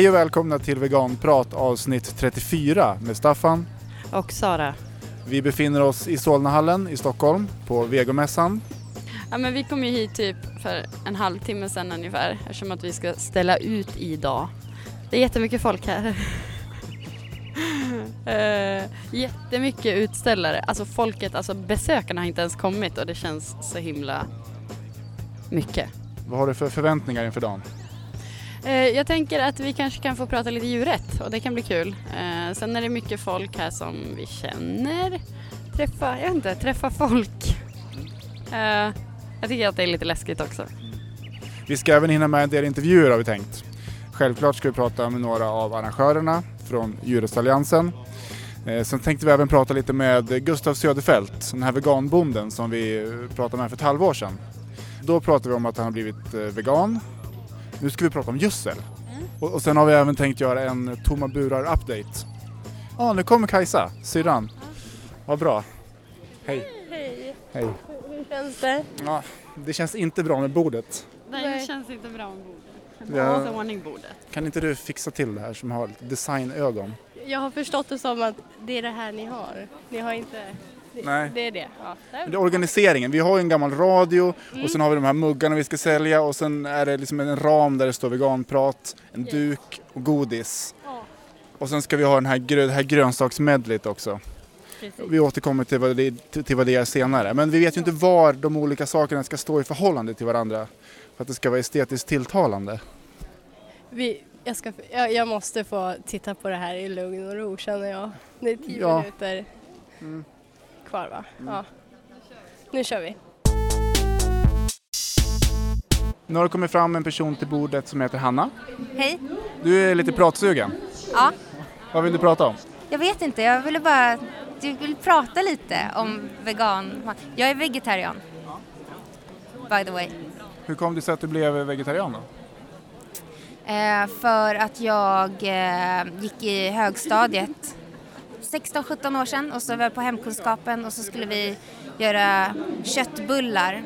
Hej och välkomna till Veganprat avsnitt 34 med Staffan. Och Sara. Vi befinner oss i Solnahallen i Stockholm på Vegomässan. Ja, men vi kom ju hit typ för en halvtimme sedan ungefär eftersom att vi ska ställa ut idag. Det är jättemycket folk här. uh, jättemycket utställare, alltså folket, alltså besökarna har inte ens kommit och det känns så himla mycket. Vad har du för förväntningar inför dagen? Eh, jag tänker att vi kanske kan få prata lite djurrätt och det kan bli kul. Eh, sen är det mycket folk här som vi känner. Träffa, jag vet inte, träffa folk. Eh, jag tycker att det är lite läskigt också. Vi ska även hinna med en del intervjuer har vi tänkt. Självklart ska vi prata med några av arrangörerna från Djurrättsalliansen. Sen tänkte vi även prata lite med Gustav Söderfält, den här veganbonden som vi pratade med för ett halvår sedan. Då pratade vi om att han har blivit vegan. Nu ska vi prata om gödsel. Mm. Och, sen har vi även tänkt göra en tomma burar-update. Ja, ah, nu kommer Kajsa, syrran. Vad bra. Hej. Hej. Hej. Hur känns det? Ja, det känns inte bra med bordet. Nej, det känns inte bra med bordet. Ja. ordning bordet. Kan inte du fixa till det här som har lite designögon? Jag har förstått det som att det är det här ni har. Ni har inte... Det, Nej. det är det. Ja, det, är organiseringen. Vi har ju en gammal radio mm. och sen har vi de här muggarna vi ska sälja och sen är det liksom en ram där det står veganprat, en yes. duk och godis. Ja. Och sen ska vi ha den här, det här grönsaksmedlet också. Precis. Vi återkommer till vad, det, till vad det är senare. Men vi vet ju inte var de olika sakerna ska stå i förhållande till varandra för att det ska vara estetiskt tilltalande. Vi, jag, ska, jag, jag, måste få titta på det här i lugn och ro känner jag. Det är tio ja. minuter mm. Kvar va? Mm. Ja. Nu kör vi. Nu har det kommit fram en person till bordet som heter Hanna. Hej. Du är lite pratsugen. Ja. Vad vill du prata om? Jag vet inte, jag ville bara jag vill prata lite om vegan. Jag är vegetarian. By the way. Hur kom det sig att du blev vegetarian då? Eh, för att jag eh, gick i högstadiet 16-17 år sedan och så var jag på hemkunskapen och så skulle vi göra köttbullar.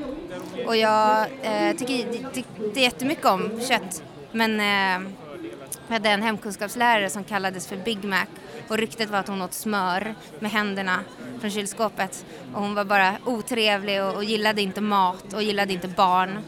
Och jag eh, tycker, tyckte jättemycket om kött men eh, jag hade en hemkunskapslärare som kallades för Big Mac och ryktet var att hon åt smör med händerna från kylskåpet och hon var bara otrevlig och, och gillade inte mat och gillade inte barn.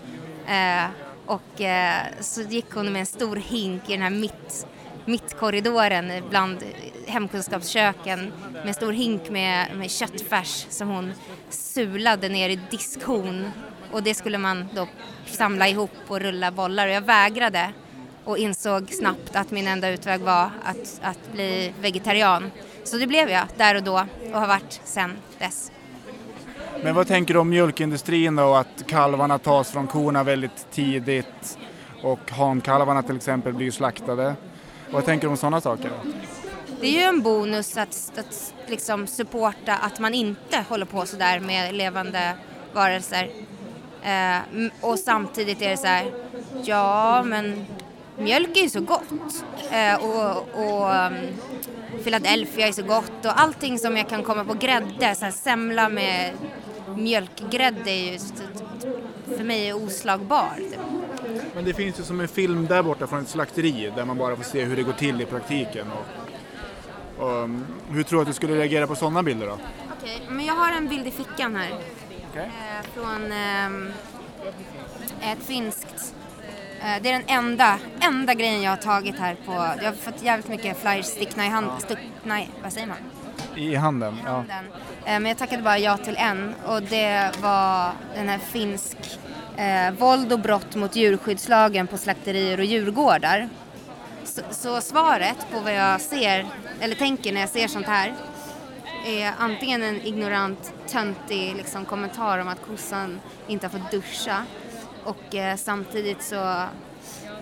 Eh, och eh, så gick hon med en stor hink i den här mitt, mittkorridoren bland hemkunskapsköken med en stor hink med, med köttfärs som hon sulade ner i diskhon och det skulle man då samla ihop och rulla bollar och jag vägrade och insåg snabbt att min enda utväg var att, att bli vegetarian. Så det blev jag där och då och har varit sedan dess. Men vad tänker du om mjölkindustrin då, att kalvarna tas från korna väldigt tidigt och hankalvarna till exempel blir slaktade? Vad tänker du om sådana saker? Det är ju en bonus att, att liksom supporta att man inte håller på sådär med levande varelser. Eh, och samtidigt är det så här, ja men mjölk är ju så gott eh, och, och um, Philadelphia är så gott och allting som jag kan komma på grädde, så här semla med mjölkgrädde är ju för mig oslagbar. Typ. Men det finns ju som en film där borta från ett slakteri där man bara får se hur det går till i praktiken. Och, och um, hur tror du att du skulle reagera på sådana bilder då? Okej, okay, men jag har en bild i fickan här. Okay. Eh, från eh, ett finskt eh, det är den enda, enda grejen jag har tagit här på, jag har fått jävligt mycket flyers stickna i handen, stuckna i, vad säger man? I handen, ja. Eh, men jag tackade bara ja till en och det var den här finsk eh, våld och brott mot djurskyddslagen på slakterier och djurgårdar. Så, så, svaret på vad jag ser, eller tänker när jag ser sånt här, är antingen en ignorant, töntig liksom, kommentar om att kossan inte har fått duscha och eh, samtidigt så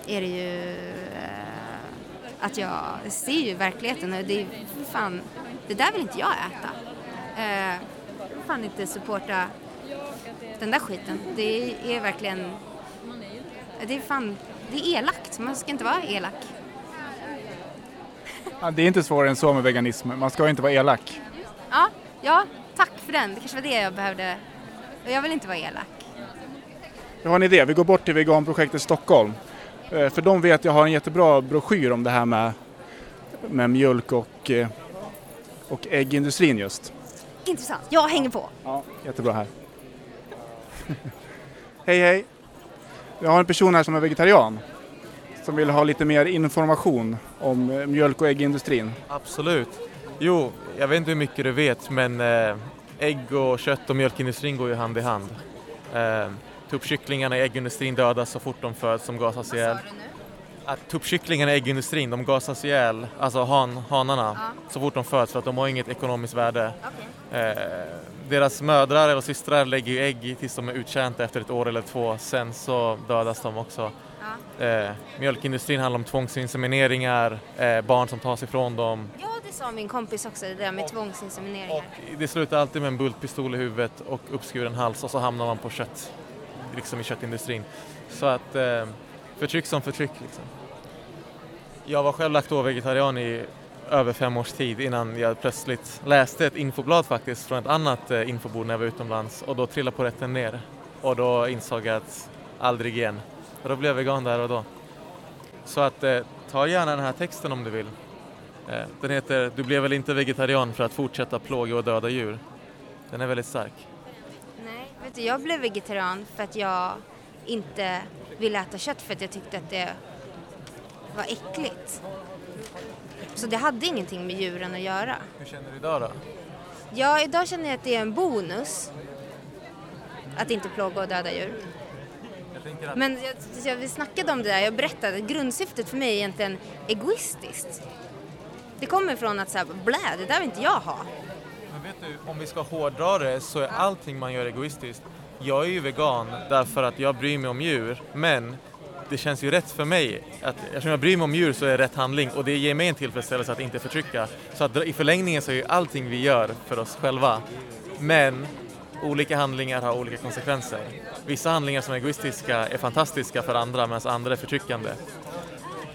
är det ju eh, att jag ser ju verkligheten och det är fan det där vill inte jag äta. Eh, fan inte supporta den där skiten. Det är verkligen, det är fan, det är elakt. Man ska inte vara elak. Ja, det är inte svårare än så med veganism. Man ska inte vara elak. Ja, ja, tack för den. Det kanske var det jag behövde. Jag vill inte vara elak. Jag har en idé. Vi går bort till veganprojektet Stockholm. Eh, för de vet jag har en jättebra broschyr om det här med, med mjölk och, eh, och äggindustrin just. Intressant, jag hänger på. Ja, jättebra här. Hej hej! Vi har en person här som är vegetarian som vill ha lite mer information om eh, mjölk och äggindustrin. Absolut. Jo, jag vet inte hur mycket du vet men eh, ägg och kött och mjölkindustrin går ju hand i hand. Eh, tuppkycklingarna i äggindustrin dödas så fort de föds som gasas ihjäl. Att tuppkycklingarna i äggindustrin de gasas ihjäl, alltså han, hanarna, Ja. så fort de föds för att de har inget ekonomiskt värde. Okej. Eh, deras mödrar eller systrar lägger ju ägg tills de är uttjänta efter ett år eller två, sen så dödas de också. Ja. Eh, mjölkindustrin handlar om tvångsinsemineringar, eh, barn som tas ifrån dem. ja, det sa min kompis också, det där med tvångsinsemineringar. Det slutar alltid med en bultpistol i huvudet och uppskuren hals och så hamnar man på kött, liksom i köttindustrin. Så att eh, förtryck som förtryck liksom. Jag var själv laktovegetarian i över fem års tid innan jag plötsligt läste ett infoblad faktiskt från ett annat eh, infobord när jag var utomlands och då trillade på rätten ner och då insåg jag att aldrig igen. Och då blev jag vegan där och då. Så att eh, ta gärna den här texten om du vill. Eh, Den heter Du blev väl inte vegetarian för att fortsätta plåga och döda djur. Den är väldigt stark. Nej, vet du, jag blev vegetarian för att jag inte ville äta kött för att jag tyckte att det var äckligt. Så det hade ingenting med djuren att göra. Hur känner du idag då? Ja, idag känner jag att det är en bonus att inte plåga och döda djur. Jag tänker att Men jag, jag, vi snackade om det där, jag berättade att grundsyftet för mig är egentligen egoistiskt. Det kommer från att säga, blä, det där vill inte jag ha. Men vet du, om vi ska hårdra det så är allting man gör egoistiskt. Jag är ju vegan därför att jag bryr mig om djur, men det känns ju rätt för mig. Att, eftersom jag bryr mig om djur så är det rätt handling och det ger mig en tillfredsställelse att inte förtrycka. Så att i förlängningen så är ju allting vi gör för oss själva. Men olika handlingar har olika konsekvenser. Vissa handlingar som är egoistiska är fantastiska för andra medan andra är förtryckande.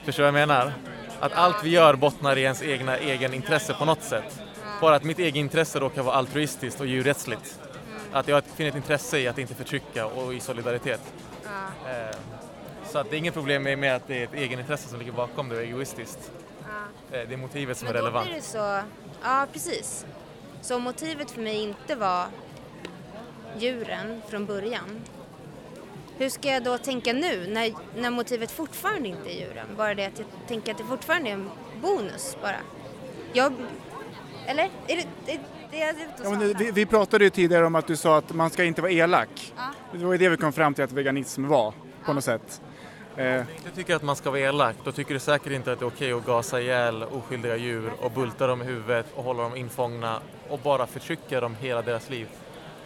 Förstår du vad jag menar? Att allt vi gör bottnar i ens egna egen intresse på något sätt. Bara att mitt eget intresse råkar vara altruistiskt och djurrättsligt. Att jag finner ett intresse i att inte förtrycka och i solidaritet. Eh, Så att det är inget problem med att det är ett egenintresse som ligger bakom det och är egoistiskt. Eh, Det är motivet som är Men då relevant. blir det så, ja precis. Så om motivet för mig inte var djuren från början. Hur ska jag då tänka nu när, när motivet fortfarande inte är djuren? Bara det att jag tänker att det fortfarande är en bonus bara. Jag, eller? Är det, är, det är Ja, men vi, vi pratade ju tidigare om att du sa att man ska inte vara elak. Ja. Det var ju det vi kom fram till att veganism var på något sätt. Eh, Om du inte tycker att man ska vara elak, då tycker du säkert inte att det är okej att gasa ihjäl oskyldiga djur och bulta dem i huvudet och hålla dem infångna och bara förtrycka dem hela deras liv.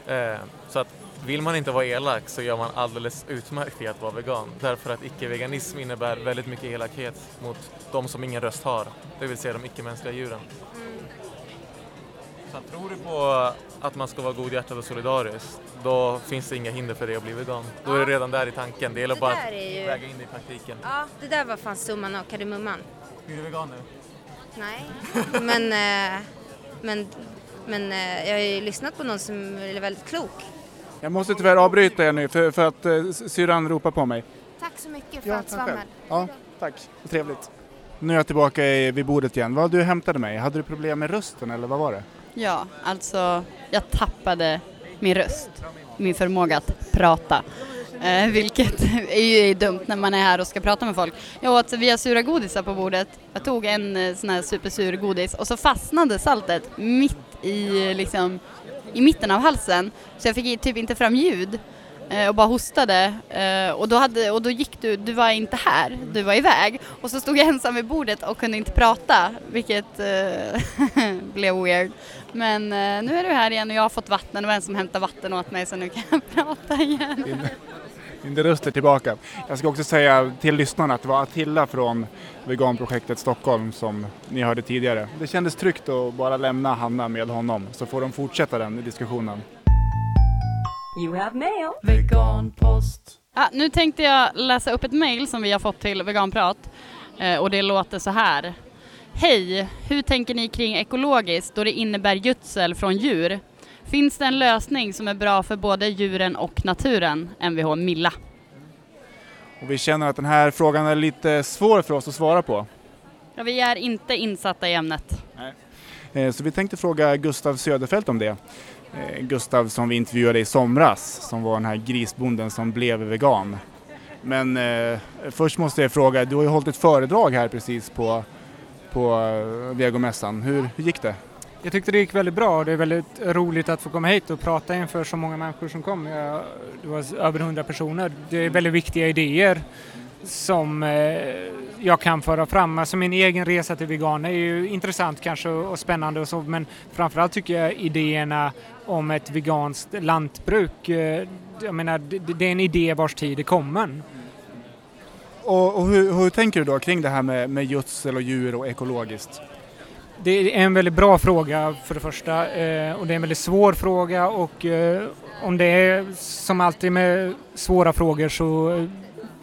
Eh, så att vill man inte vara elak så gör man alldeles utmärkt i att vara vegan. Därför att icke-veganism innebär väldigt mycket elakhet mot de som ingen röst har, det vill säga de icke-mänskliga djuren. Så att tror du på att man ska vara godhjärtad och solidarisk, då finns det inga hinder för dig att bli vegan. Då är du redan där i tanken, det gäller Det bara att ju- väga in det i praktiken. Ja, det där var fan summan av kardemumman. Är du vegan nu? Nej, men, eh, men, men eh, jag har ju lyssnat på någon som är väldigt klok. jag måste tyvärr avbryta er nu för, för att eh, syrran ropar på mig. Tack så mycket för Ja, allt svammel. Ja, tack. Trevligt. Nu är jag tillbaka i, vid bordet igen. Vad du hämtade mig? Hade du problem med rösten eller vad var det? Ja, alltså jag tappade min röst, min förmåga att prata. Eh, vilket är ju dumt när man är här och ska prata med folk. Jag åt via sura godisar på bordet. Jag tog en eh, sån här supersur godis och så fastnade saltet mitt i, liksom, i mitten av halsen. Så jag fick typ inte fram ljud eh, och bara hostade. Eh, och, då hade, och då gick du, du var inte här, du var iväg. Och så stod jag ensam vid bordet och kunde inte prata, vilket eh, blev weird. Men eh, nu är du här igen och jag har fått vatten. Var en som hämtade vatten åt mig så nu kan jag prata igen. Din, din röst är tillbaka. Jag ska också säga till lyssnarna att det var Attila från veganprojektet Stockholm som ni hörde tidigare. Det kändes tryggt att bara lämna Hanna med honom så får de fortsätta den diskussionen. You have mail. Veganpost. Ah, nu tänkte jag läsa upp ett mejl som vi har fått till Veganprat eh, och det låter så här. Hej! Hur tänker ni kring ekologiskt då det innebär gödsel från djur? Finns det en lösning som är bra för både djuren och naturen? Mvh Milla. Och vi känner att den här frågan är lite svår för oss att svara på. Ja, vi är inte insatta i ämnet. Eh, Så vi tänkte fråga Gustav Söderfelt om det. Eh, Gustav som vi intervjuade i somras, som var den här grisbonden som blev vegan. Men eh, först måste jag fråga, du har ju hållit ett föredrag här precis på, på eh, vegomässan. Hur, hur gick det? Jag tyckte det gick väldigt bra och det är väldigt roligt att få komma hit och prata inför så många människor som kom. Jag, det var över hundra personer. Det är väldigt viktiga idéer som eh, jag kan föra fram. Alltså min egen resa till vegan är ju intressant kanske och spännande och så men framförallt tycker jag idéerna om ett veganskt lantbruk, eh, jag menar det, det är en idé vars tid är kommen. Och, och hur, hur tänker du då kring det här med, med gödsel och djur och ekologiskt? Det är en väldigt bra fråga för det första eh, och det är en väldigt svår fråga och eh, om det är som alltid med svåra frågor så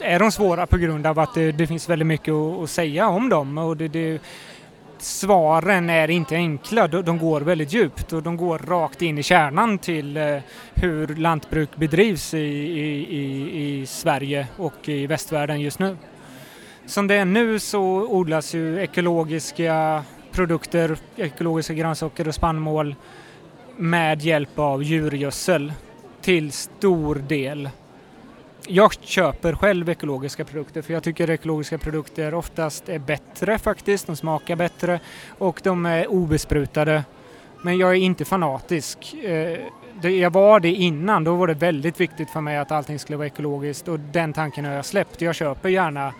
är de svåra på grund av att det, det finns väldigt mycket att, att säga om dem och det, det, svaren är inte enkla, de, går väldigt djupt och de går rakt in i kärnan till eh, hur lantbruk bedrivs i, i, i, i Sverige och i västvärlden just nu. Som det är nu så odlas ju ekologiska produkter, ekologiska grönsaker och spannmål med hjälp av djurgödsel till stor del. Jag köper själv ekologiska produkter för jag tycker ekologiska produkter oftast är bättre faktiskt, de smakar bättre och de är obesprutade. Men jag är inte fanatisk. Eh, jag var det innan, då var det väldigt viktigt för mig att allting skulle vara ekologiskt och den tanken har jag släppt. Jag köper gärna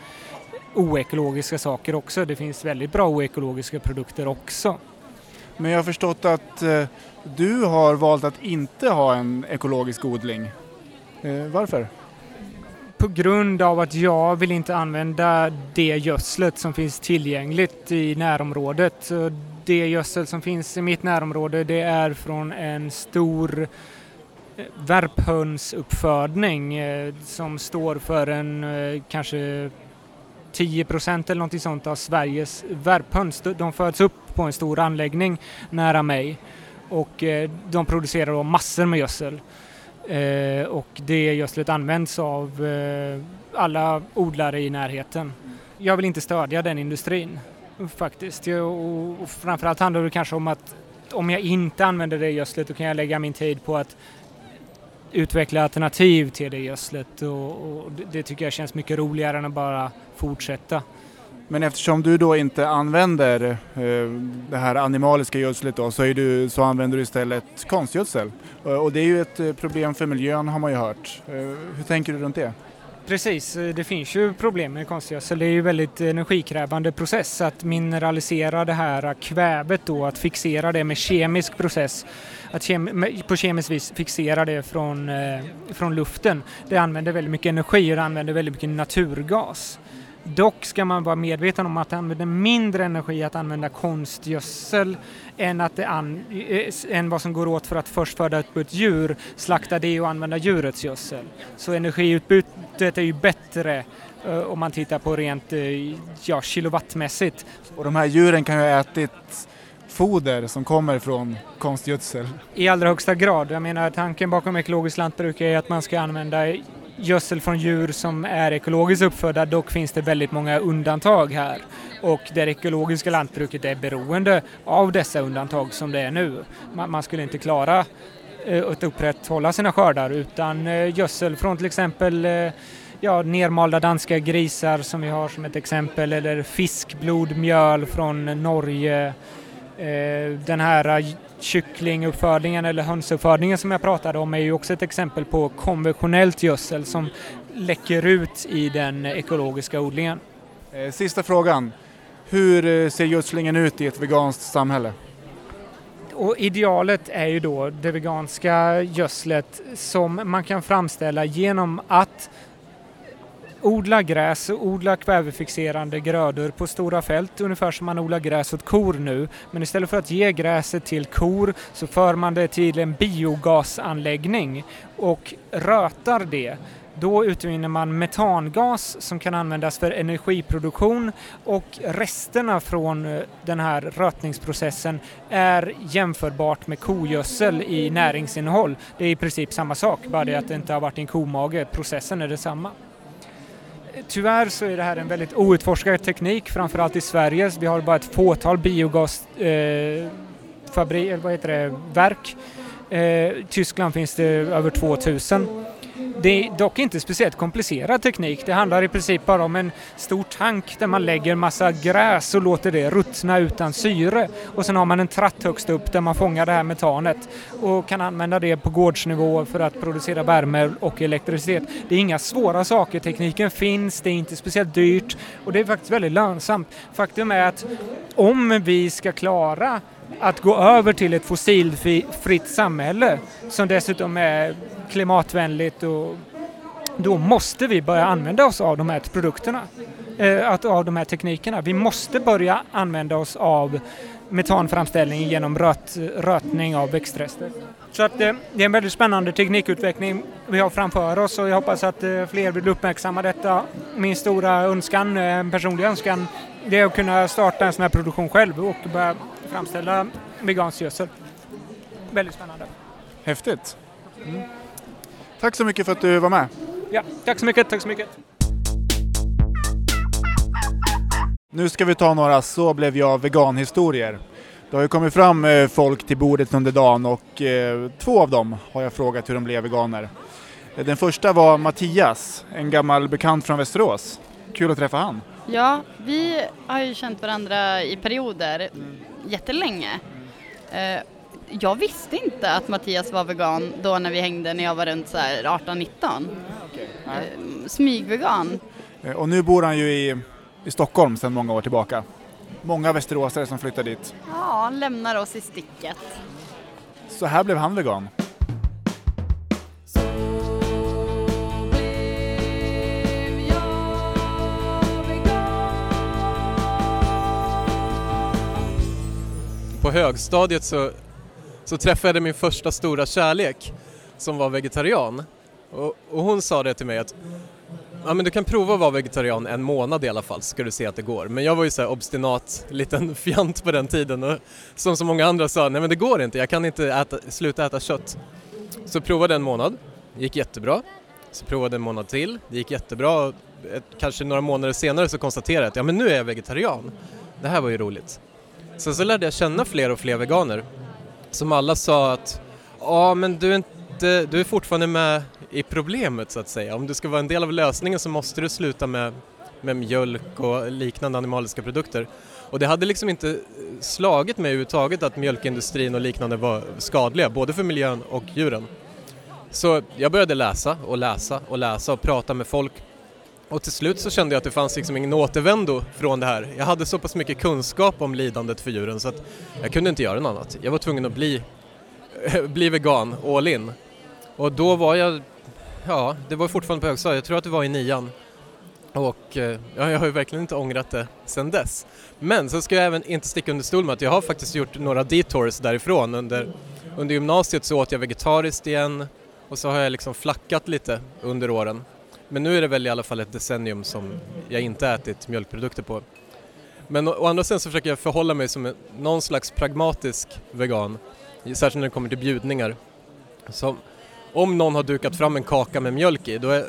oekologiska saker också. Det finns väldigt bra oekologiska produkter också. Men jag har förstått att eh, du har valt att inte ha en ekologisk odling. Eh, varför? På grund av att jag vill inte använda det gödslet som finns tillgängligt i närområdet. Det gödsel som finns i mitt närområde det är från en stor eh, värphönsuppfödning eh, som står för en eh, kanske 10 procent eller någonting sånt av Sveriges värphöns. De- föds upp på en stor anläggning nära mig och de producerar då massor med gödsel. Eh, och det gödslet används av eh, alla odlare i närheten. Jag vill inte stödja den industrin faktiskt. Och, och framförallt handlar det kanske om att om jag inte använder det gödslet då kan jag lägga min tid på att utveckla alternativ till det gödslet och, och det, det tycker jag känns mycket roligare än att bara fortsätta. Men eftersom du då inte använder eh, det här animaliska gödslet då, så, är du, så använder du istället konstgödsel. Eh, och det är ju ett eh, problem för miljön har man ju hört. Eh, hur tänker du runt det? Precis, eh, det finns ju problem med konstgödsel. Det är ju väldigt energikrävande process att mineralisera det här kvävet då, att fixera det med kemisk process. Att kem på kemiskt vis fixera det från, eh, från luften. Det använder väldigt mycket energi och det använder väldigt mycket naturgas. Dock ska man vara medveten om att det använder mindre energi att använda konstgödsel än, att det an, eh, än vad som går åt för att först föda upp ett djur, slakta det och använda djurets gödsel. Så energiutbytet är ju bättre eh, om man tittar på rent eh, ja, kilowattmässigt. Och de här djuren kan ju ha ätit foder som kommer från konstgödsel. I allra högsta grad. Jag menar tanken bakom ekologiskt lantbruk är att man ska använda gödsel från djur som är ekologiskt uppfödda. Dock finns det väldigt många undantag här. Och det ekologiska lantbruket är beroende av dessa undantag som det är nu. Man, man skulle inte klara eh, att upprätthålla sina skördar utan eh, gödsel från till exempel eh, ja, nermalda danska grisar som vi har som ett exempel eller fiskblod, mjöl från Norge. Eh, den här kycklinguppfödningen eller hönsuppfödningen som jag pratade om är ju också ett exempel på konventionellt gödsel som läcker ut i den ekologiska odlingen. Eh, Sista frågan. Hur eh, ser gödslingen ut i ett veganskt samhälle? Och idealet är ju då det veganska gödslet som man kan framställa genom att odla gräs och odla kvävefixerande grödor på stora fält, ungefär som man odlar gräs åt kor nu. Men istället för att ge gräset till kor så för man det till en biogasanläggning och rötar det. Då utvinner man metangas som kan användas för energiproduktion och resterna från eh, den här rötningsprocessen är jämförbart med kogödsel i näringsinnehåll. Det är i princip samma sak, bara det att det inte har varit i en komage. Processen är densamma. Tyvärr så är det här en väldigt outforskad teknik, framförallt i Sverige. Vi har bara ett fåtal biogasfabrik, eh, eller vad heter det, verk. Eh, I Tyskland finns det över 2000. Det är dock inte speciellt komplicerad teknik. Det handlar i princip bara om en stor tank där man lägger massa gräs och låter det ruttna utan syre. Och sen har man en tratt högst upp där man fångar det här metanet och kan använda det på gårdsnivå för att producera värme och elektricitet. Det är inga svåra saker, tekniken finns, det är inte speciellt dyrt och det är faktiskt väldigt lönsamt. Faktum är att om vi ska klara att gå över till ett fossilfritt samhälle som dessutom är klimatvänligt och då måste vi börja använda oss av de här produkterna, eh, av de här teknikerna. Vi måste börja använda oss av metanframställning genom röt, rötning av växtrester. Så att eh, det är en väldigt spännande teknikutveckling vi har framför oss och jag hoppas att eh, fler vill uppmärksamma detta. Min stora önskan, eh, en personlig önskan, det är att kunna starta en sån här produktion själv och börja framställa vegansk gödsel. Väldigt spännande. Häftigt. Mm. Tack så mycket för att du var med. Ja, tack så mycket. Tack så mycket. Nu ska vi ta några Så blev jag vegan-historier. Det har ju kommit fram eh, folk till bordet under dagen och eh, två av dem har jag frågat hur de blev veganer. Den första var Mattias, en gammal bekant från Västerås. Kul att träffa han. Ja, vi har ju känt varandra i perioder mm. jättelänge. Mm. Jag visste inte att Mattias var vegan då när vi hängde när jag var runt 18-19. Okay. Smygvegan. Och nu bor han ju i i Stockholm sedan många år tillbaka. Många västeråsare som flyttar dit. Ja, han lämnar oss i sticket. Så här blev han vegan. På högstadiet så, så träffade jag min första stora kärlek som var vegetarian. Och, och hon sa det till mig att Ja men du kan prova att vara vegetarian en månad i alla fall så ska du se att det går. Men jag var ju så här obstinat liten fjant på den tiden och som så många andra sa, nej men det går inte, jag kan inte äta, sluta äta kött. Så provade en månad, det gick jättebra. Så provade en månad till, det gick jättebra. Ett, kanske några månader senare så konstaterade jag att ja men nu är jag vegetarian. Det här var ju roligt. Sen så lärde jag känna fler och fler veganer som alla sa att ja men du är, inte, du är fortfarande med i problemet så att säga. Om du ska vara en del av lösningen så måste du sluta med, med mjölk och liknande animaliska produkter. Och det hade liksom inte eh, slagit mig överhuvudtaget att mjölkindustrin och liknande var skadliga, både för miljön och djuren. Så jag började läsa och läsa och läsa och prata med folk och till slut så kände jag att det fanns liksom ingen återvändo från det här. Jag hade så pass mycket kunskap om lidandet för djuren så att jag kunde inte göra något annat. Jag var tvungen att bli, bli vegan, all in. Och då var jag ja, det var fortfarande på högstadiet. Jag tror att det var i nian. Och eh, ja, jag har ju verkligen inte ångrat det sedan dess. Men så ska jag även inte sticka under stol med att jag har faktiskt gjort några detours därifrån. Under, under gymnasiet så åt jag vegetariskt igen och så har jag liksom flackat lite under åren. Men nu är det väl i alla fall ett decennium som jag inte ätit mjölkprodukter på. Men å, å andra sidan så försöker jag förhålla mig som en, någon slags pragmatisk vegan, särskilt när det kommer till bjudningar. Så om någon har dukat fram en kaka med mjölk i, då är,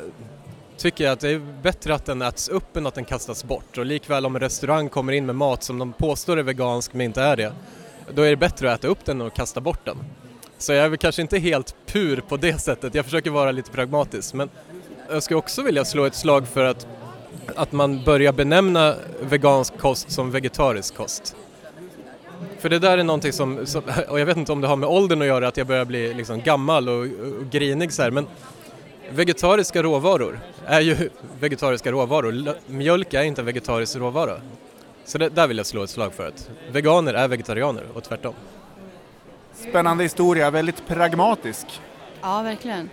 tycker jag att det är bättre att den äts upp än att den kastas bort. Och likväl om en restaurang kommer in med mat som de påstår är vegansk men inte är det, då är det bättre att äta upp den än att kasta bort den. Så jag är väl kanske inte helt pur på det sättet, jag försöker vara lite pragmatisk. Men jag skulle också vilja slå ett slag för att, att man börjar benämna vegansk kost som vegetarisk kost. För det där är någonting som, som, och jag vet inte om det har med åldern att göra, att jag börjar bli liksom gammal och, och grinig så här, men vegetariska råvaror är ju vegetariska råvaror. Mjölk är inte en vegetarisk råvara. Så det, där vill jag slå ett slag för att veganer är vegetarianer och tvärtom. Spännande historia, väldigt pragmatisk. Ja, verkligen.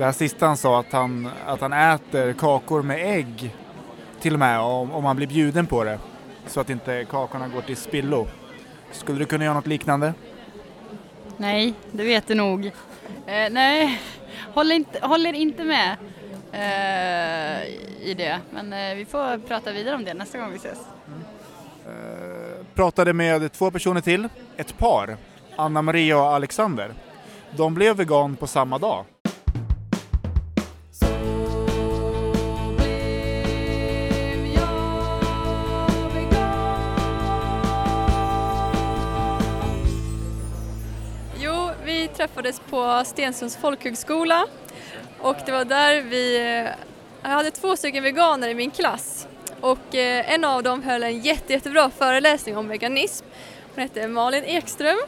Det här sista han sa, att han, att han äter kakor med ägg till och med om, om han blir bjuden på det. Så att inte kakorna går till spillo. Skulle du kunna göra något liknande? Nej, det vet du nog. Eh, nej, håller inte, håller inte med eh, i det. Men eh, vi får prata vidare om det nästa gång vi ses. Mm. Pratade med två personer till, ett par, Anna-Maria och Alexander. De blev vegan på samma dag. Träffades på Stensunds folkhögskola. Och det var där vi, jag hade två stycken veganer i min klass. Och eh, en av dem höll en jätte, jättebra föreläsning om veganism. Hon hette Malin Ekström.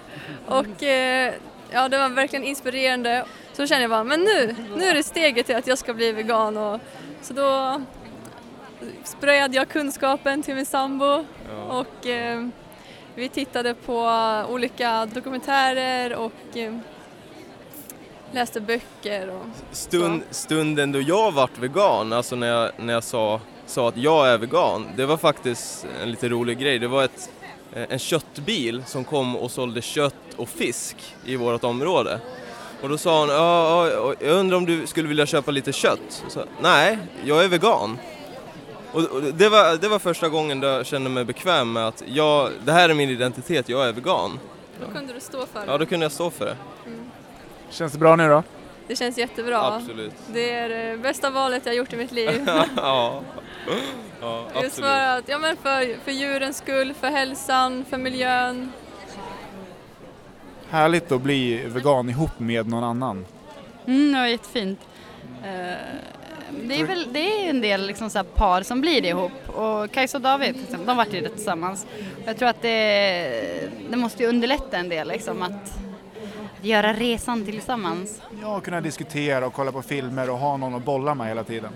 Och eh, ja, det var verkligen inspirerande. Så kände jag bara, men nu, nu är det steget till att jag ska bli vegan. Och så då spred jag kunskapen till min sambo. Och eh, vi tittade på olika dokumentärer och eh, läste böcker. Och Stund, stunden då jag vart vegan, alltså när jag, när jag sa, sa att jag är vegan, det var faktiskt en lite rolig grej. Det var ett, eh, en köttbil som kom och sålde kött och fisk i vårt område. Och då sa hon, ja, ja, jag undrar om du skulle vilja köpa lite kött? Så, Nej, jag är vegan. Och det var, det var första gången då jag kände mig bekväm med att jag, det här är min identitet, jag är vegan. då kunde du stå för det. Ja, då kunde jag stå för det. Känns det bra nu då? Det känns jättebra. Absolut. Det är det bästa valet jag gjort i mitt liv. ja, ja Just absolut. för, att, ja, men för, för djurens skull, för hälsan, för miljön. Härligt att bli vegan ihop med någon annan. Mm, det var jättefint. Eh, det är väl det är en del liksom så här par som blir det ihop och Kajsa och David exempel, de vart ju det tillsammans. Jag tror att det, det måste ju underlätta en del liksom att göra resan tillsammans. Ja, kunna diskutera och kolla på filmer och ha någon att bolla med hela tiden.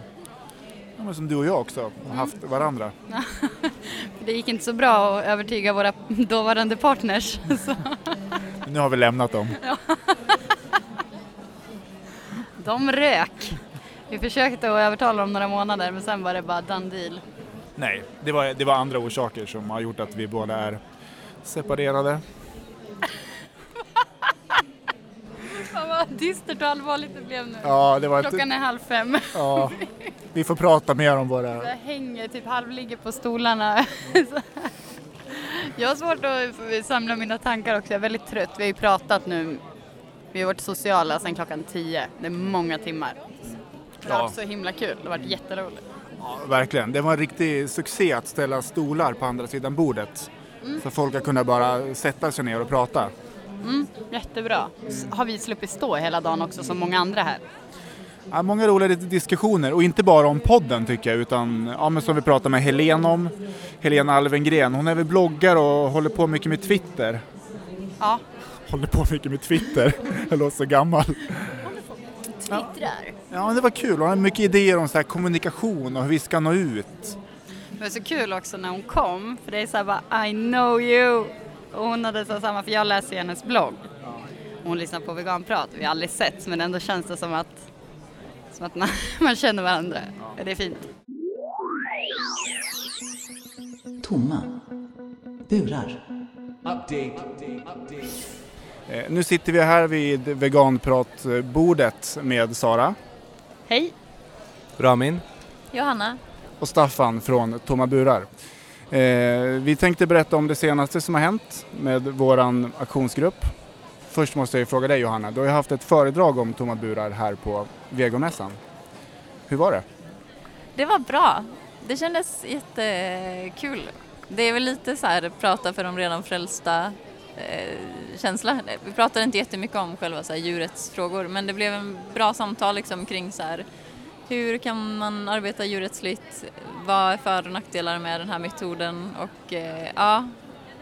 Ja, men som du och jag också har haft varandra. Det gick inte så bra att övertyga våra dåvarande partners. Nu har vi lämnat dem. De rök. Vi försökte att övertala dem några månader men sen var det bara done deal. Nej, det var, det var andra orsaker som har gjort att vi båda är separerade. Fan vad dystert och allvarligt det blev nu. Ja, det var ett- Klockan är halv fem. Ja, vi får prata mer om våra... Jag hänger, typ halvligger på stolarna. Jag har svårt att samla mina tankar också, jag är väldigt trött. Vi har ju pratat nu, vi har varit sociala sedan klockan tio. Det är många timmar. Det har varit så himla kul, det har varit jätteroligt. Ja, verkligen. Det var en riktig succé att ställa stolar på andra sidan bordet. Mm. Så folk har kunnat bara sätta sig ner och prata. Mm, jättebra. Har vi sluppit stå hela dagen också som många andra här? Ja, många roliga diskussioner och inte bara om podden tycker jag utan ja, men som vi pratade med Helen om. Helena Alvengren, hon är väl bloggare och håller på mycket med Twitter. Ja. Håller på mycket med Twitter, jag låter så gammal. Twittrar. Ja men det var kul, hon har mycket idéer om så här kommunikation och hur vi ska nå ut. Det var så kul också när hon kom, för det är så här bara I know you. Och hon hade så samma, för jag läser hennes blogg. Hon lyssnar på veganprat, vi har aldrig sett men ändå känns det som att, som att man, man känner varandra. Ja. Det är fint. Tomma burar. Eh, nu sitter vi här vid veganpratbordet med Sara Hej! Ramin. Johanna. och Staffan från Tomma burar. Eh, vi tänkte berätta om det senaste som har hänt med våran aktionsgrupp. Först måste jag ju fråga dig Johanna, du har ju haft ett föredrag om tomma burar här på Vegomässan. Hur var det? Det var bra. Det kändes jättekul. Det är väl lite så här prata för de redan frälsta eh, känsla. Vi pratade inte jättemycket om själva så här, djurets frågor men det blev en bra samtal liksom kring så här, hur kan man arbeta djurrättsligt? Vad är för och nackdelar med den här metoden? Och eh, ja,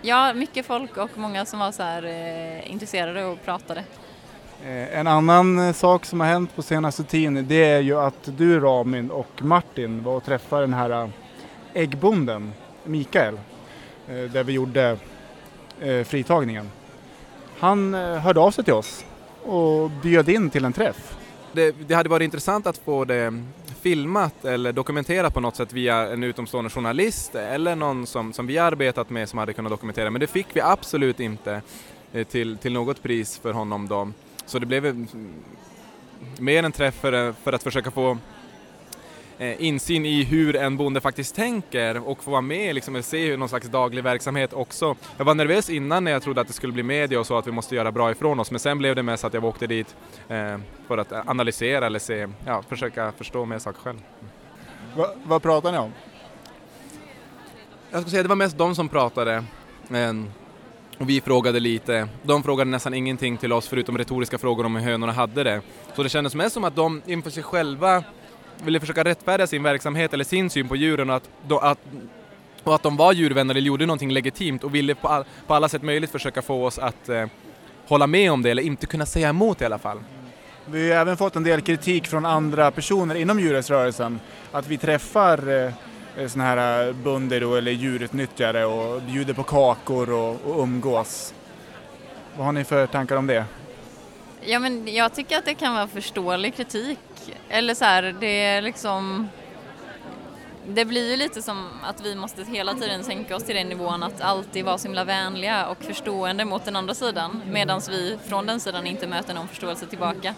ja, mycket folk och många som var så här, eh, intresserade och pratade. Eh, en annan eh, sak som har hänt på senaste tiden det är ju att du Ramin och Martin var och träffade den här eh, äggbonden Mikael där vi gjorde fritagningen. Han hörde av sig till oss och bjöd in till en träff. Det, det hade varit intressant att få det filmat eller dokumenterat på något sätt via en utomstående journalist eller någon som, som vi arbetat med som hade kunnat dokumentera. Men det fick vi absolut inte eh, till, till något pris för honom då. Så det blev mm, mer en träff för, eh, för att försöka få insyn i hur en bonde faktiskt tänker och få vara med liksom, och se hur någon slags daglig verksamhet också. Jag var nervös innan när jag trodde att det skulle bli media och så att vi måste göra bra ifrån oss men sen blev det mest att jag åkte dit eh, för att analysera eller se, ja, försöka förstå mer saker själv. Va, vad pratar ni om? Jag skulle säga det var mest de som pratade. Eh, Och vi frågade lite, de frågade nästan ingenting till oss förutom retoriska frågor om hur hönorna hade det. Så det kändes mest som att de inför sig själva ville försöka rättfärdiga sin verksamhet eller sin syn på djuren och att, då, att, och att de var djurvänner eller gjorde någonting legitimt och ville på, all, på alla sätt möjligt försöka få oss att eh, hålla med om det eller inte kunna säga emot i alla fall. Vi har även fått en del kritik från andra personer inom djurrättsrörelsen att vi träffar eh, sådana här bönder då, eller djurutnyttjare och bjuder på kakor och, och umgås. Vad har ni för tankar om det? Ja men jag tycker att det kan vara förståelig kritik. Eller så här, det är liksom det blir ju lite som att vi måste hela tiden sänka oss till den nivån att alltid vara så himla vänliga och förstående mot den andra sidan medan vi från den sidan inte möter någon förståelse tillbaka.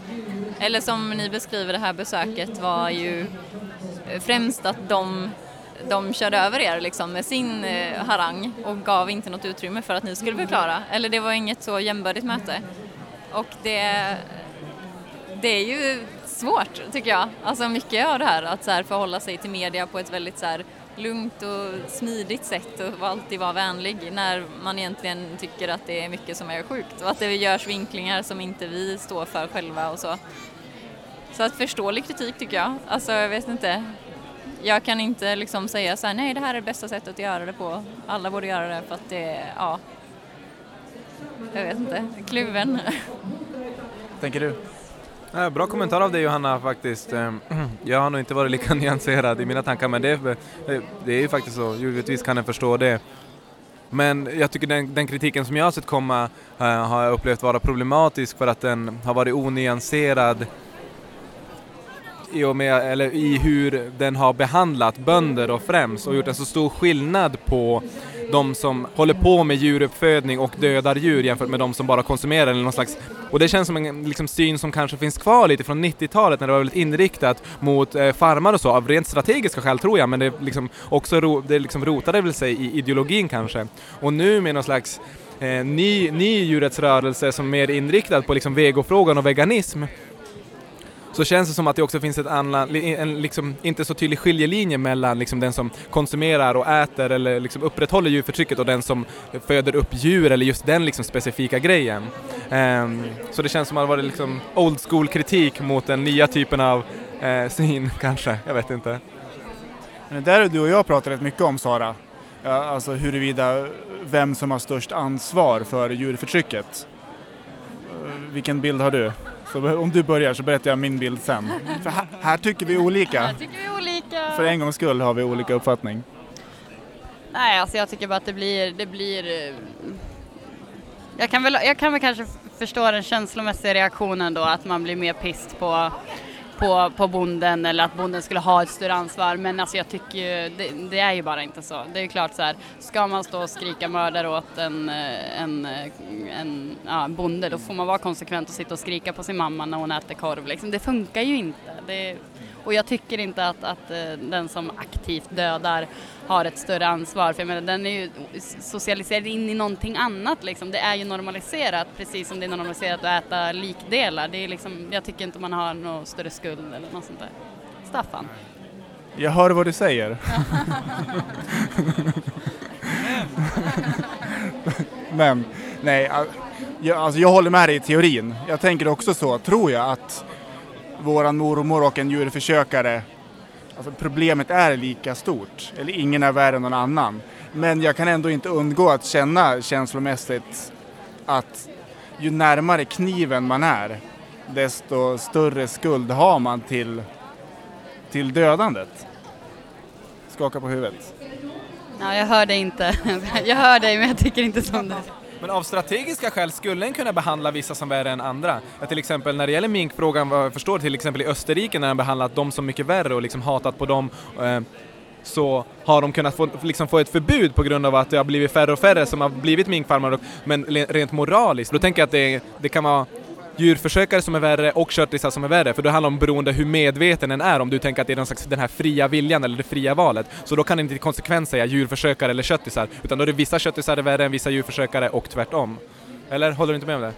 Eller som ni beskriver det här besöket var ju främst att de, de körde över er liksom med sin eh, harang och gav inte något utrymme för att ni skulle förklara. Eller det var inget så jämbördigt möte. Och det, det är ju svårt tycker jag. Alltså mycket av det här att så här förhålla sig till media på ett väldigt så här lugnt och smidigt sätt och alltid vara vänlig när man egentligen tycker att det är mycket som är sjukt och att det görs vinklingar som inte vi står för själva och så. Så att förståelig kritik tycker jag. Alltså jag vet inte. Jag kan inte liksom säga så här, nej det här är det bästa sättet att göra det på. Alla borde göra det för att det, ja. Jag vet inte, kluven. Tänker du? Ja, bra kommentar av dig Johanna faktiskt. Ehm, jag har nog inte varit lika nyanserad i mina tankar men det är, det är ju faktiskt så, givetvis kan jag förstå det. Men jag tycker den, den kritiken som jag har sett komma eh, har jag upplevt vara problematisk för att den har varit onyanserad i, och med, eller i hur den har behandlat bönder och främst och gjort en så stor skillnad på de som håller på med djuruppfödning och dödar djur jämfört med de som bara konsumerar eller någon slags och det känns som en liksom, syn som kanske finns kvar lite från 90-talet när det var väldigt inriktat mot eh, farmar och så av rent strategiska skäl tror jag. Men det liksom också ro, det liksom rotade väl sig i ideologin kanske. Och nu med någon slags eh, ny, ny djurrättsrörelse som är mer inriktad på liksom vegofrågan och veganism så känns det som att det också finns ett annan, en liksom inte så tydlig skiljelinje mellan liksom den som konsumerar och äter eller liksom upprätthåller djurförtrycket och den som föder upp djur eller just den liksom specifika grejen. Um, så det känns som att det varit liksom old school kritik mot den nya typen av uh, syn kanske, jag vet inte. Men det där har du och jag pratat rätt mycket om Sara. Alltså huruvida vem som har störst ansvar för djurförtrycket. Eh, vilken bild har du? Så om du börjar så berättar jag min bild sen. För här, här tycker vi olika. Här tycker vi olika. För en gångs skull har vi olika uppfattning. Nej, alltså jag tycker bara att det blir, det blir... eh, Jag kan, väl, jag kan väl kanske förstå den känslomässiga reaktionen då, att man blir mer pist på, på, på bonden eller att bonden skulle ha ett större ansvar. Men alltså jag tycker ju, det, det är ju bara inte så. Det är ju klart så här, ska man stå och skrika mördare åt en, eh, en, eh, en ja, bonde, då får man vara konsekvent och sitta och skrika på sin mamma när hon äter korv. Liksom. Det funkar ju inte. Det, och jag tycker inte att, att eh, den som aktivt dödar har ett större ansvar. För jag menar, den är ju socialiserad in i någonting annat. Liksom. Det är ju normaliserat, precis som det är normaliserat att äta likdelar. Det är liksom, jag tycker inte man har någon större skuld eller något sånt där. Staffan? Jag hör vad du säger. Men, nej, alltså jag håller med dig i teorin. Jag tänker också så, tror jag, att våran mormor och en djurförsökare, alltså problemet är lika stort. Eller ingen är värre än någon annan. Men jag kan ändå inte undgå att känna känslomässigt att ju närmare kniven man är, desto större skuld har man till, till dödandet. Skaka på huvudet. Ja, jag hör dig inte. Jag hör dig men jag tycker inte som du. Men av strategiska skäl skulle en kunna behandla vissa som värre än andra. Att till exempel när det gäller minkfrågan, vad jag förstår till exempel i Österrike när de behandlat dem som mycket värre och liksom hatat på dem eh, så har de kunnat få, liksom få ett förbud på grund av att det har blivit färre och färre som har blivit minkfarmare. Men rent moraliskt, då tänker jag att det, det kan vara djurförsökare som är värre och köttisar som är värre, för det handlar om beroende hur medveten en är, om du tänker att det är någon slags den här fria viljan eller det fria valet. Så då kan det inte konsekvent säga djurförsökare eller köttisar, utan då är det vissa köttisar är värre än vissa djurförsökare och tvärtom. Eller håller du inte med om det?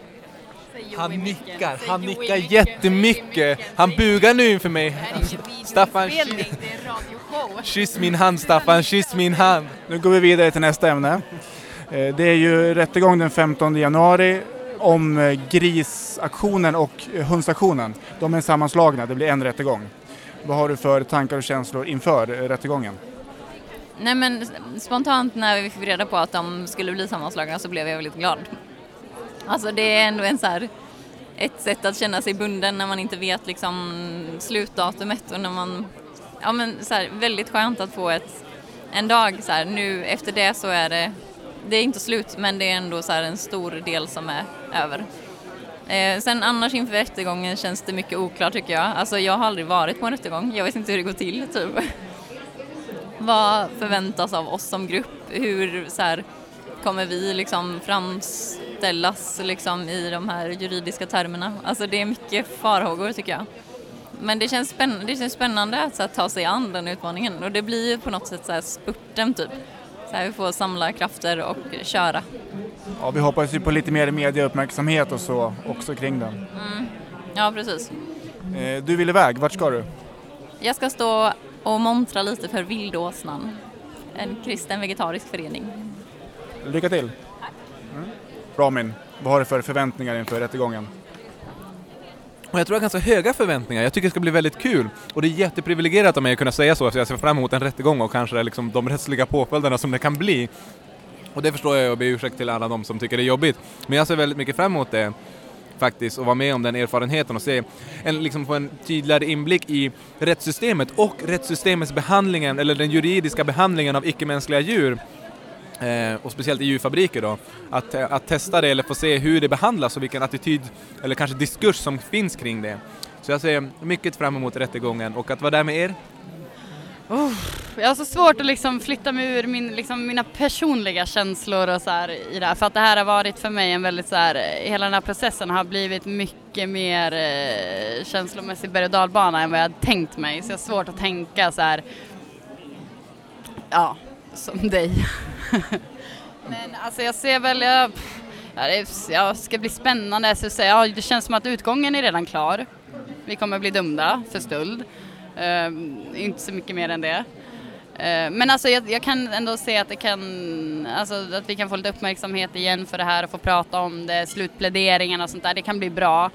Han nickar, han nickar jättemycket. Han bugar nu inför mig. Staffan, kyss, kyss min hand Staffan, kyss min hand. Nu går vi vidare till nästa ämne. Eh, Det är ju rättegång den 15 januari om eh, grisaktionen och hönsaktionen, hundsaktionen. De är sammanslagna, det blir en rättegång. Vad har du för tankar och känslor inför rättegången? Nej men spontant när vi fick reda på att de skulle bli sammanslagna så blev jag väldigt glad. Alltså det är ändå en så här, ett sätt att känna sig bunden när man inte vet liksom slutdatumet och när man, ja men så här, väldigt skönt att få ett, en dag så här, nu efter det så är det, det är inte slut men det är ändå så här en stor del som är över. Eh, sen annars inför rättegången känns det mycket oklart tycker jag. Alltså jag har aldrig varit på en rättegång, jag vet inte hur det går till typ. Vad förväntas av oss som grupp? Hur så här, kommer vi liksom framställas liksom, i de här juridiska termerna? Alltså det är mycket farhågor tycker jag. Men det känns, spänn- det känns spännande att så här, ta sig an den utmaningen och det blir ju på något sätt så här, spurten typ. Så här, vi får samla krafter och köra. Ja, vi hoppas ju på lite mer mediauppmärksamhet och så också kring den. Mm. Ja, precis. Eh, Du vill iväg, vart ska du? Jag ska stå och montra lite för Vildåsnan, en kristen vegetarisk förening. Lycka till! Mm. Ramin, vad har du för förväntningar inför rättegången? Och jag tror jag har ganska höga förväntningar. Jag tycker det ska bli väldigt kul. Och det är jätteprivilegierat av mig att kunna säga så, så jag ser fram emot en rättegång och kanske liksom de rättsliga påföljderna som det kan bli. Och det förstår jag och ber ursäkt till alla de som tycker det är jobbigt. Men jag ser väldigt mycket fram emot det faktiskt och vara med om den erfarenheten och se en, liksom få en tydligare inblick i rättssystemet och rättssystemets behandlingen, eller den juridiska behandlingen av icke-mänskliga djur. Eh, och speciellt i djurfabriker då, att, eh, att testa det eller få se hur det behandlas och vilken attityd eller kanske diskurs som finns kring det. Så jag ser mycket fram emot rättegången och att vara där med er. Oh, jag har så svårt att liksom flytta mig ur min, liksom mina personliga känslor och så här i det här. För att det här har varit för mig en väldigt så här, eh, hela den här processen har blivit mycket mer eh, känslomässig berg och dalbana än vad jag hade tänkt mig. Så jag har svårt att tänka så här, ja, som dig. Men alltså jag ser väl, jag, ja, det ja, ska bli spännande. Så att säga, ja, det känns som att utgången är redan klar. Vi kommer bli dömda för stöld. Uh, inte så mycket mer än det. Uh, men alltså jag, jag kan ändå se att det kan, alltså att vi kan få lite uppmärksamhet igen för det här och få prata om det, slutpläderingarna och sånt där, det kan bli bra.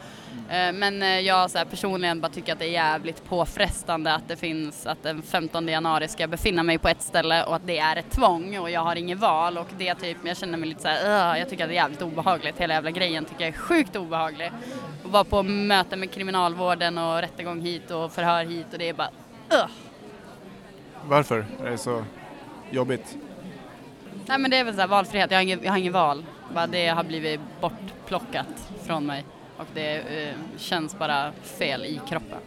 Ehm, men eh, jag så här, personligen bara tycker att det är jävligt påfrestande att det finns, att den 15 januari ska jag befinna mig på ett ställe och att det är ett tvång och jag har inget val och det typ, jag känner mig lite så här, jag tycker att det är jävligt obehagligt, hela jävla grejen tycker jag är sjukt obehaglig. Och vara på möte med kriminalvården och rättegång hit och förhör hit och det är bara, Ugh. Varför är det så jobbigt? Nej men det är väl så här valfrihet, jag har inget, jag har inget val. Bara det har blivit bortplockat från mig och det eh, känns bara fel i kroppen.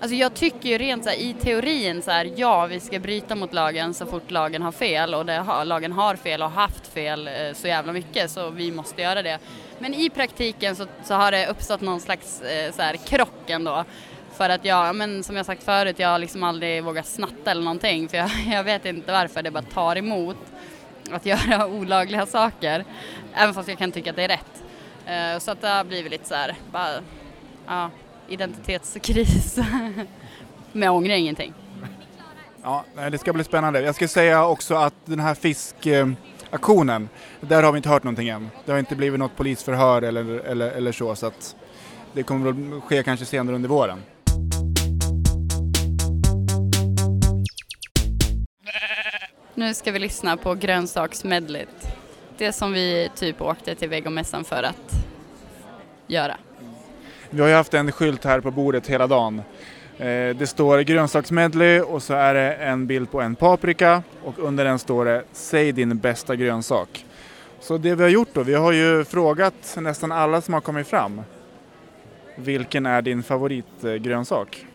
Alltså jag tycker ju rent så här, i teorin så här, ja vi ska bryta mot lagen så fort lagen har fel och det har, lagen har fel och har haft fel eh, så jävla mycket så vi måste göra det. Men i praktiken så, så har det uppstått någon slags eh, så här, krock ändå. För att jag, men som jag sagt förut, jag har liksom aldrig vågat snatta eller någonting för jag, jag vet inte varför det bara tar emot att göra olagliga saker. Även fast jag kan tycka att det är rätt. Eh, Så att det har blivit lite så här, bara, ja, identitetskris. Men jag ångrar ingenting. Ja, det ska bli spännande. Jag ska säga också att den här fiskaktionen, där har vi inte hört någonting än. Det har inte blivit något polisförhör eller, eller, eller så, så att det kommer väl ske kanske senare under våren. Nu ska vi lyssna på grönsaksmedlet. Det som vi typ åkte till vegomässan för att göra. Vi har ju haft en skylt här på bordet hela dagen. Eh, Det står grönsaksmedley och så är det en bild på en paprika och under den står det Säg din bästa grönsak. Så det vi har gjort då, vi har ju frågat nästan alla som har kommit fram. Vilken är din favoritgrönsak?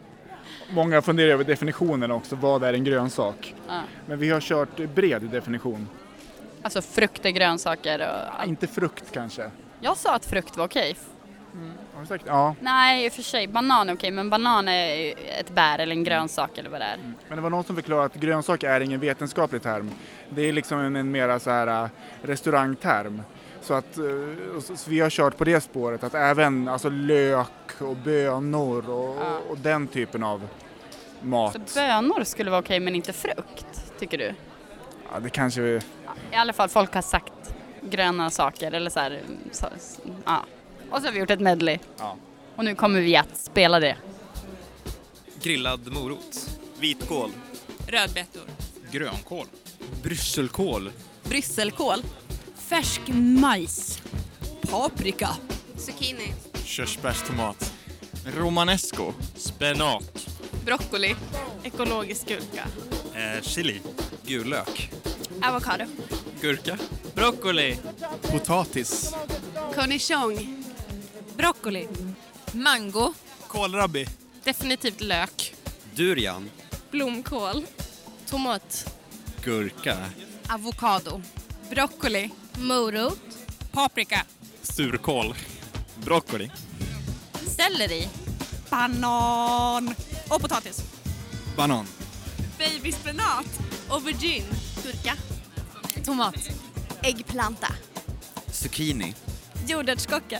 Många funderar över definitionen också, vad är en grönsak? Men vi har kört bred definition. Alltså frukter, grönsaker och... Inte frukt kanske. Jag sa att frukt var okej. Har du sagt? Ja. Nej, i och för sig, banan är okej, men banan är ett bär eller en grönsak eller vad det är. Men det var någon som förklarade att grönsak är ingen vetenskaplig term. Det är liksom en, en mera så här äh, restaurangterm. Så att och så, vi har kört på det spåret att även alltså lök och bönor och, och, och den typen av mat. Så bönor skulle vara okej, men inte frukt, tycker du? Ja, det kanske vi... I alla fall, folk har sagt gröna saker eller så här, så, ja. Och så har vi gjort ett medley. Ja. Och nu kommer vi att spela det. Grillad morot. Vitkål. Rödbetor. Grönkål. Brysselkål. Brysselkål. Färsk majs. Paprika. Zucchini. Körsbärstomat. Romanesco. Spenat. Broccoli. Ekologisk gurka. Eh, chili. Gul lök. Avokado. Gurka. Broccoli. Potatis. Cornichon. Broccoli. Mango. Kålrabbi. Definitivt lök. Durian. Blomkål. Tomat. Gurka. Avokado. Broccoli. Morot. Paprika. Surkål. Broccoli. Selleri. Banan. Och potatis. Banan. Babyspenat. Aubergine. Gurka. Tomat. Äggplanta. Zucchini. Jordärtskocka.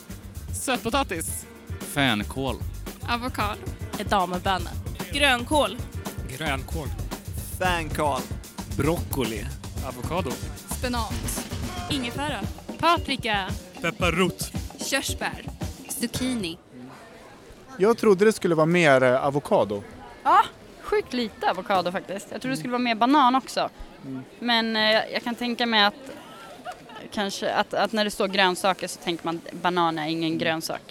Sötpotatis. Fänkål. Avokado. Edamebönor. Grönkål. Grönkål. Fänkål. Broccoli. Avokado. Spenat. Ingefära. Paprika. Pepparrot. Körsbär. Zucchini. Jag trodde det skulle vara mer eh, avokado. Ja, sjukt lite avokado faktiskt. Jag tror det skulle vara mer banan också. Men eh, jag- kan tänka mig att kanske att, att när det står grönsaker så tänker man att banan är ingen grönsak.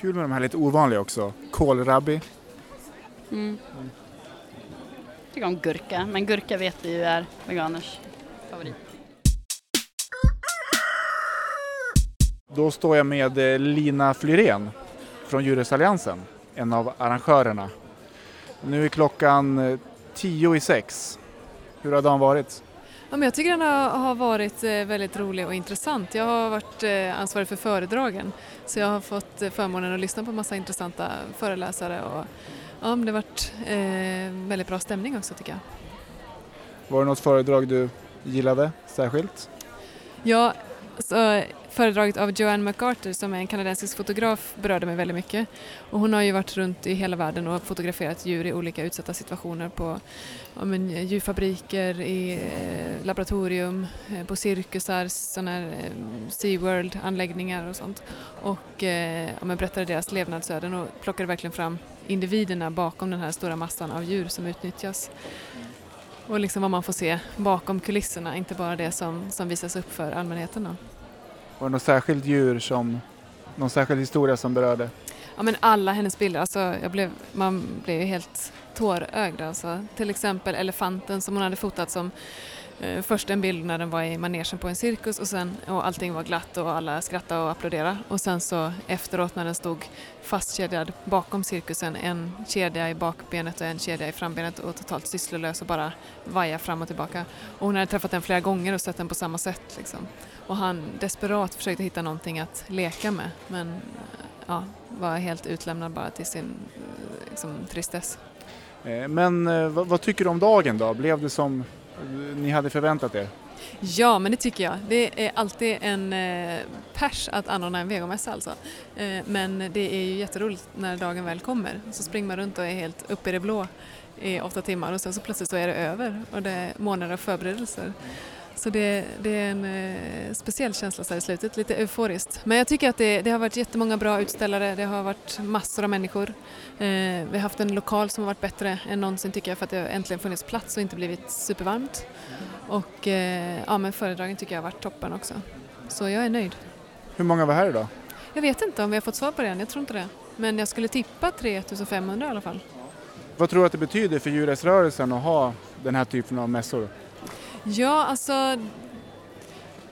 Kul med de här lite ovanliga också. Kålrabbi. Mm. Jag tycker om gurka, men gurka vet vi ju är veganers favorit. Då står jag med eh, Lina Flyrén från Djurrättsalliansen, en av arrangörerna. Nu är klockan eh, tio i sex. Hur har dagen varit? Ja, men jag tycker den har, varit eh, väldigt rolig och intressant. Jag har varit eh, ansvarig för föredragen så jag har fått förmånen att lyssna på massa intressanta föreläsare och ja, men det har varit väldigt bra stämning också tycker jag. Var det något föredrag du gillade särskilt? Ja, så föredraget av Joanne MacArthur som är en kanadensisk fotograf berörde mig väldigt mycket. Och hon har ju varit runt i hela världen och fotograferat djur i olika utsatta situationer på ja, men, eh, djurfabriker, i eh, laboratorium, eh, på cirkusar, sådana här eh, SeaWorld-anläggningar och sånt. Och eh, ja, men, berättade deras levnadsöden och plockade verkligen fram individerna bakom den här stora massan av djur som utnyttjas. Och liksom vad man får se bakom kulisserna, inte bara det som, som visas upp för allmänheten. Då. Var det något särskilt djur som, någon särskild historia som berörde? Ja men alla hennes bilder, alltså jag blev, man blev ju helt tårögd alltså. Till exempel elefanten som hon hade fotat som eh, först en bild när den var i manegen på en cirkus och sen och allting var glatt och alla skrattade och applåderade och sen så efteråt när den stod fastkedjad bakom cirkusen, en kedja i bakbenet och en kedja i frambenet och totalt sysslolös och bara vaja fram och tillbaka. Och hon hade träffat den flera gånger och sett den på samma sätt liksom. Och han desperat försökte hitta någonting att leka med men eh, ja, var helt utlämnad bara till sin eh, liksom, tristess. Eh, men vad, vad tycker du om dagen då? Blev det som ni hade förväntat er? Ja, men det tycker jag. Det är alltid en eh, pers att anordna en vegomässa alltså. Eh, men det är ju jätteroligt när dagen väl kommer. Så springer man runt och är helt uppe i det blå i åtta timmar och sen så plötsligt så är det över och det är månader av förberedelser. Så det, det är en eh, speciell känsla så här i slutet, lite euforiskt. Men jag tycker att det, det har varit jättemånga bra utställare, det har varit massor av människor. Eh, vi har haft en lokal som har varit bättre än någonsin tycker jag för att det har äntligen funnits plats och inte blivit supervarmt. Och eh, ja, men föredragen tycker jag har varit toppen också. Så jag är nöjd. Hur många var här idag? Jag vet inte om vi har fått svar på det än, jag tror inte det. Men jag skulle tippa 3500 i alla fall. Vad tror du att det betyder för djurrättsrörelsen att ha den här typen av mässor? Ja, alltså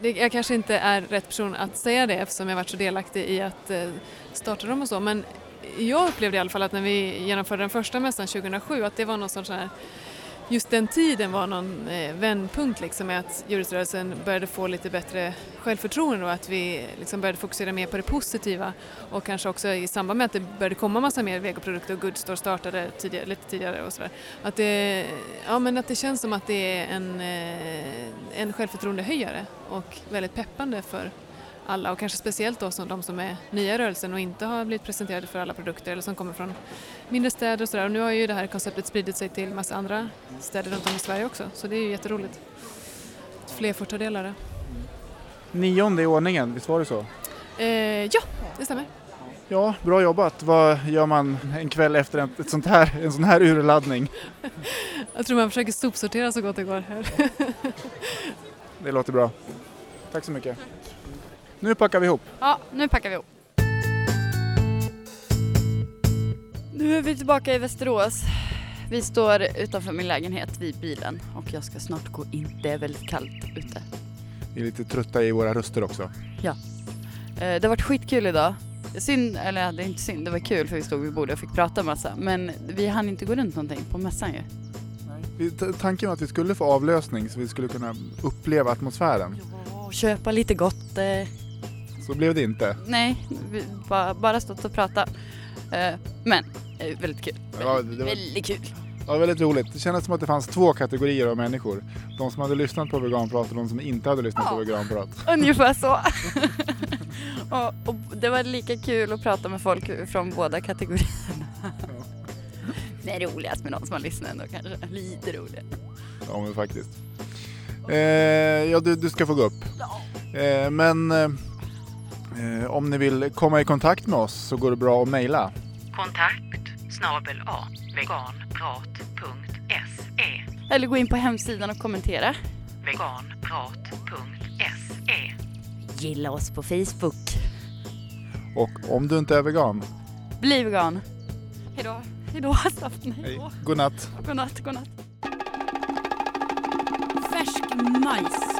det, jag kanske inte är rätt person att säga det eftersom jag varit så delaktig i att eh, starta dem och så men jag upplevde i alla fall att när vi genomförde den första mässan 2007 att det var någon sorts här Just den tiden var någon eh, vändpunkt liksom med att djurrättsrörelsen började få lite bättre självförtroende och att vi liksom började fokusera mer på det positiva och kanske också i samband med att det började komma massa mer vegoprodukter och Goodstore startade tidigare, lite tidigare och sådär. Att det, ja, men att det känns som att det är en, eh, en självförtroendehöjare och väldigt peppande för alla och kanske speciellt då som de som är nya i rörelsen och inte har blivit presenterade för alla produkter eller som kommer från mindre städer och sådär. Och nu har ju det här konceptet spridit sig till massa andra städer runt om i Sverige också så det är ju jätteroligt. Fler får ta del av det. nionde i ordningen, visst var det så? Eh, ja, det stämmer. Ja, bra jobbat. Vad gör man en kväll efter en, ett sånt här, en sån här urladdning? Jag tror man försöker sopsortera så gott det går här. Det låter bra. Tack så mycket. Nu packar vi ihop. Ja, nu packar vi ihop. Nu är vi tillbaka i Västerås. Vi står utanför min lägenhet vid bilen och jag ska snart gå in. Det är väldigt kallt ute. Vi är lite trötta i våra röster också. Ja. Eh, Det har varit skitkul idag. Synd, eller ja, det är inte synd, det var kul för vi stod vid bordet och fick prata massa. Men vi hann inte gå runt någonting på mässan ju. Tanken var att vi skulle få avlösning så vi skulle kunna uppleva atmosfären. Och köpa lite gott. eh, Så blev det inte. Nej, vi bara, bara stått och pratat. Eh, Men väldigt kul. Ja, det var- Väldigt kul. Ja, väldigt roligt. Det kändes som att det fanns två kategorier av människor. De som hade lyssnat på veganprat och de som inte hade lyssnat på veganprat. Ungefär så. och, och det var lika kul att prata med folk från båda kategorierna. Det är roligast med någon som har lyssnat ändå kanske. Lite roligare. Ja, men faktiskt. Eh, ja, du, du ska få gå upp. Eh, men eh, om ni vill komma i kontakt med oss så går det bra att mejla. Kontakt snabel a veganprat.se Eller gå in på hemsidan och kommentera. veganprat.se Gilla oss på Facebook. Och om du inte är vegan, Bli vegan. Hejdå. Hejdå Staffan. Hejdå. godnatt. Godnatt, godnatt. Färsk majs.